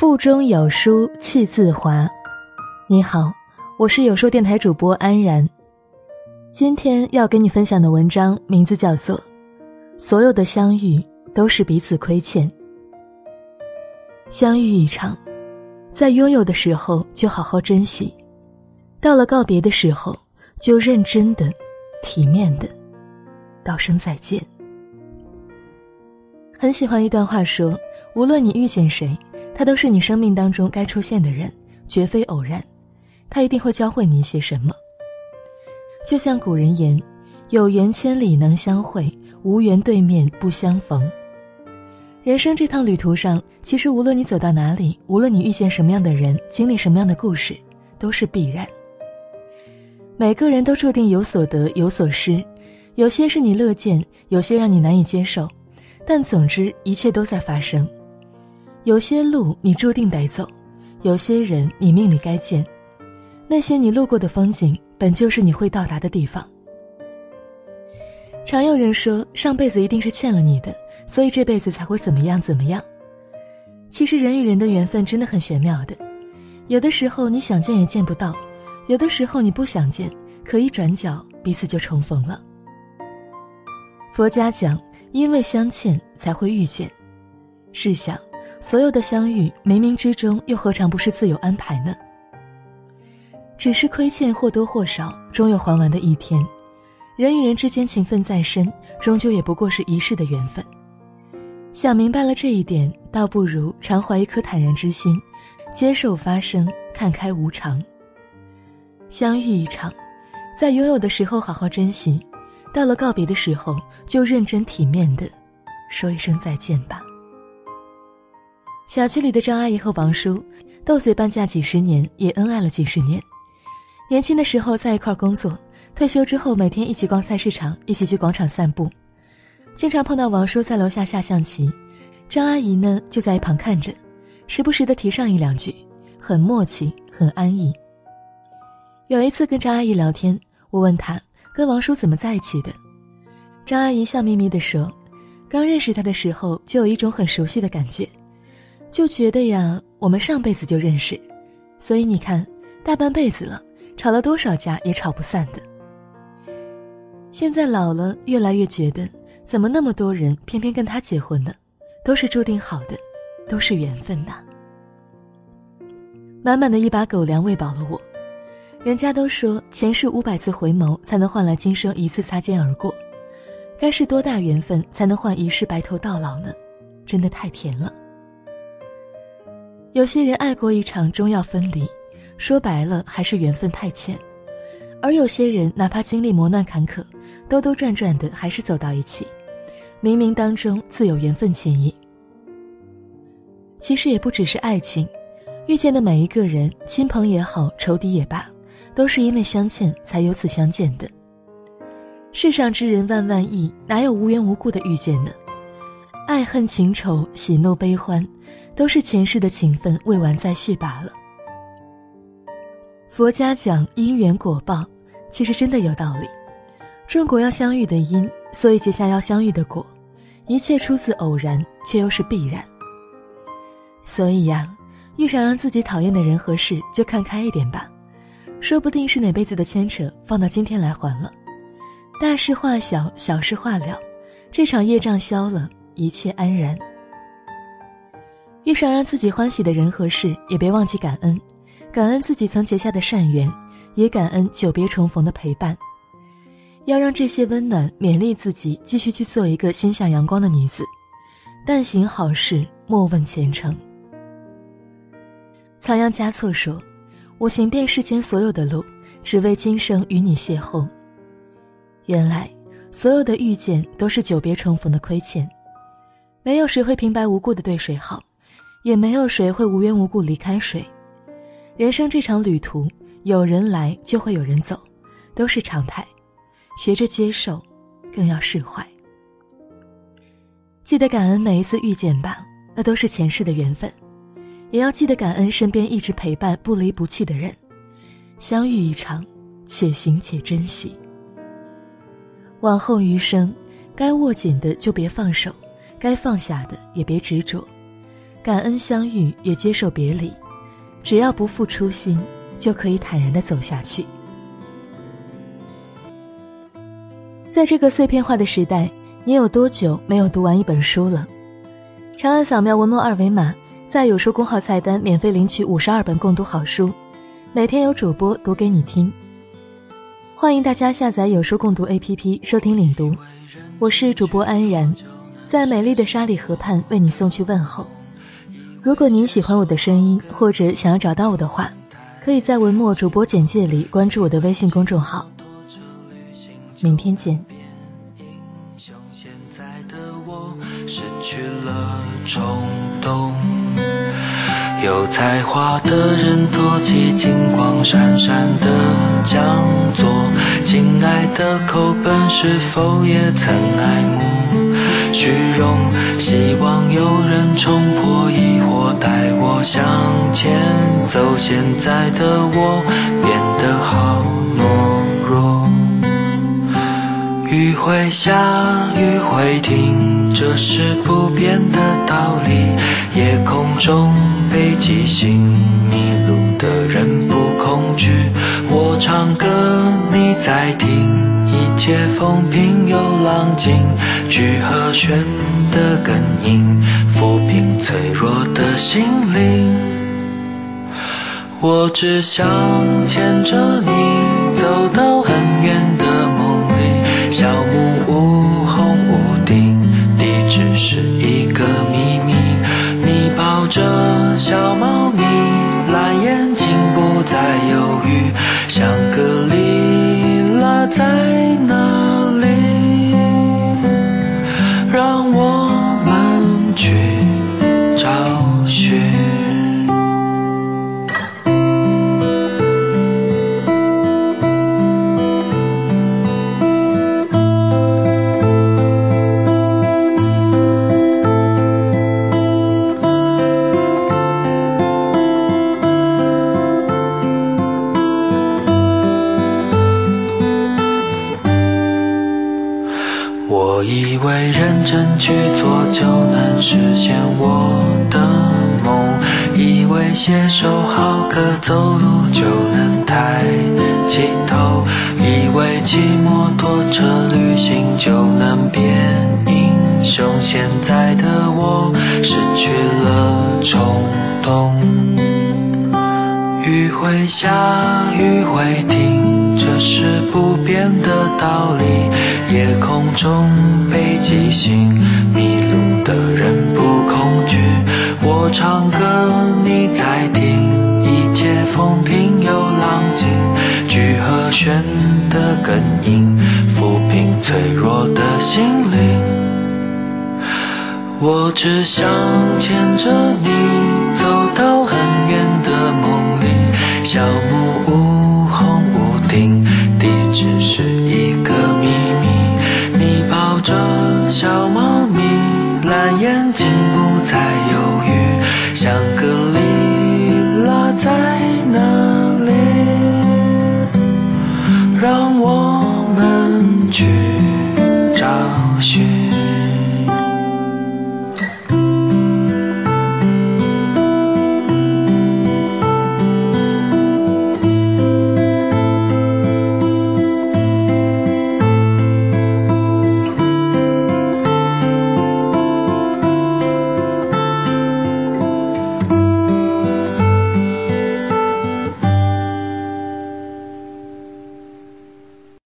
腹中有书气自华。你好，我是有书电台主播安然。今天要跟你分享的文章名字叫做《所有的相遇都是彼此亏欠》。相遇一场，在拥有的时候就好好珍惜，到了告别的时候就认真的、体面的道声再见。很喜欢一段话说：无论你遇见谁。他都是你生命当中该出现的人，绝非偶然。他一定会教会你一些什么。就像古人言：“有缘千里能相会，无缘对面不相逢。”人生这趟旅途上，其实无论你走到哪里，无论你遇见什么样的人，经历什么样的故事，都是必然。每个人都注定有所得有所失，有些是你乐见，有些让你难以接受，但总之一切都在发生。有些路你注定得走，有些人你命里该见，那些你路过的风景，本就是你会到达的地方。常有人说，上辈子一定是欠了你的，所以这辈子才会怎么样怎么样。其实人与人的缘分真的很玄妙的，有的时候你想见也见不到，有的时候你不想见，可一转角彼此就重逢了。佛家讲，因为相欠才会遇见，试想。所有的相遇，冥冥之中又何尝不是自有安排呢？只是亏欠或多或少，终有还完的一天。人与人之间情分再深，终究也不过是一世的缘分。想明白了这一点，倒不如常怀一颗坦然之心，接受发生，看开无常。相遇一场，在拥有的时候好好珍惜，到了告别的时候，就认真体面的说一声再见吧。小区里的张阿姨和王叔斗嘴半价几十年，也恩爱了几十年。年轻的时候在一块工作，退休之后每天一起逛菜市场，一起去广场散步。经常碰到王叔在楼下下象棋，张阿姨呢就在一旁看着，时不时的提上一两句，很默契，很安逸。有一次跟张阿姨聊天，我问她跟王叔怎么在一起的，张阿姨笑眯眯地说：“刚认识他的时候，就有一种很熟悉的感觉。”就觉得呀，我们上辈子就认识，所以你看，大半辈子了，吵了多少架也吵不散的。现在老了，越来越觉得，怎么那么多人偏偏跟他结婚呢？都是注定好的，都是缘分呐。满满的一把狗粮喂饱了我。人家都说前世五百次回眸才能换来今生一次擦肩而过，该是多大缘分才能换一世白头到老呢？真的太甜了。有些人爱过一场，终要分离，说白了还是缘分太浅；而有些人哪怕经历磨难坎坷，兜兜转转的还是走到一起，冥冥当中自有缘分牵引。其实也不只是爱情，遇见的每一个人，亲朋也好，仇敌也罢，都是因为相欠才由此相见的。世上之人万万亿，哪有无缘无故的遇见呢？爱恨情仇，喜怒悲欢。都是前世的情分未完再续罢了。佛家讲因缘果报，其实真的有道理。种果要相遇的因，所以结下要相遇的果。一切出自偶然，却又是必然。所以呀，遇上让自己讨厌的人和事，就看开一点吧。说不定是哪辈子的牵扯，放到今天来还了。大事化小，小事化了，这场业障消了，一切安然。遇上让自己欢喜的人和事，也别忘记感恩，感恩自己曾结下的善缘，也感恩久别重逢的陪伴。要让这些温暖勉励自己，继续去做一个心向阳光的女子。但行好事，莫问前程。仓央嘉措说：“我行遍世间所有的路，只为今生与你邂逅。”原来，所有的遇见都是久别重逢的亏欠，没有谁会平白无故的对谁好。也没有谁会无缘无故离开谁。人生这场旅途，有人来就会有人走，都是常态。学着接受，更要释怀。记得感恩每一次遇见吧，那都是前世的缘分。也要记得感恩身边一直陪伴、不离不弃的人。相遇一场，且行且珍惜。往后余生，该握紧的就别放手，该放下的也别执着。感恩相遇，也接受别离。只要不负初心，就可以坦然的走下去。在这个碎片化的时代，你有多久没有读完一本书了？长按扫描文末二维码，在有书公号菜单免费领取五十二本共读好书，每天有主播读给你听。欢迎大家下载有书共读 APP 收听领读，我是主播安然，在美丽的沙里河畔为你送去问候。如果您喜欢我的声音，或者想要找到我的话，可以在文末主播简介里关注我的微信公众号。明天见。失去了冲动，有才华的人托起金光闪闪的讲座，亲爱的口本是否也曾爱慕虚荣？希望有人冲破疑惑，带我向前走。现在的我变得好懦弱。雨会下，雨会停，这是不变的道理。夜空中北极星，迷路的人不恐惧。我唱歌，你在听，且风平又浪静。聚和弦的根音，抚平脆弱的心灵。我只想牵着你，走到很远的梦里。我以为认真去做就能实现我的梦，以为写首好歌走路就能抬起头，以为骑摩托车旅行就能变英雄。现在的我失去了冲动，雨会下，雨会停，这是不变的道理。夜空中北极星，迷路的人不恐惧。我唱歌，你在听，一切风平又浪静。聚和弦的根音，抚平脆弱的心灵。我只想牵着你，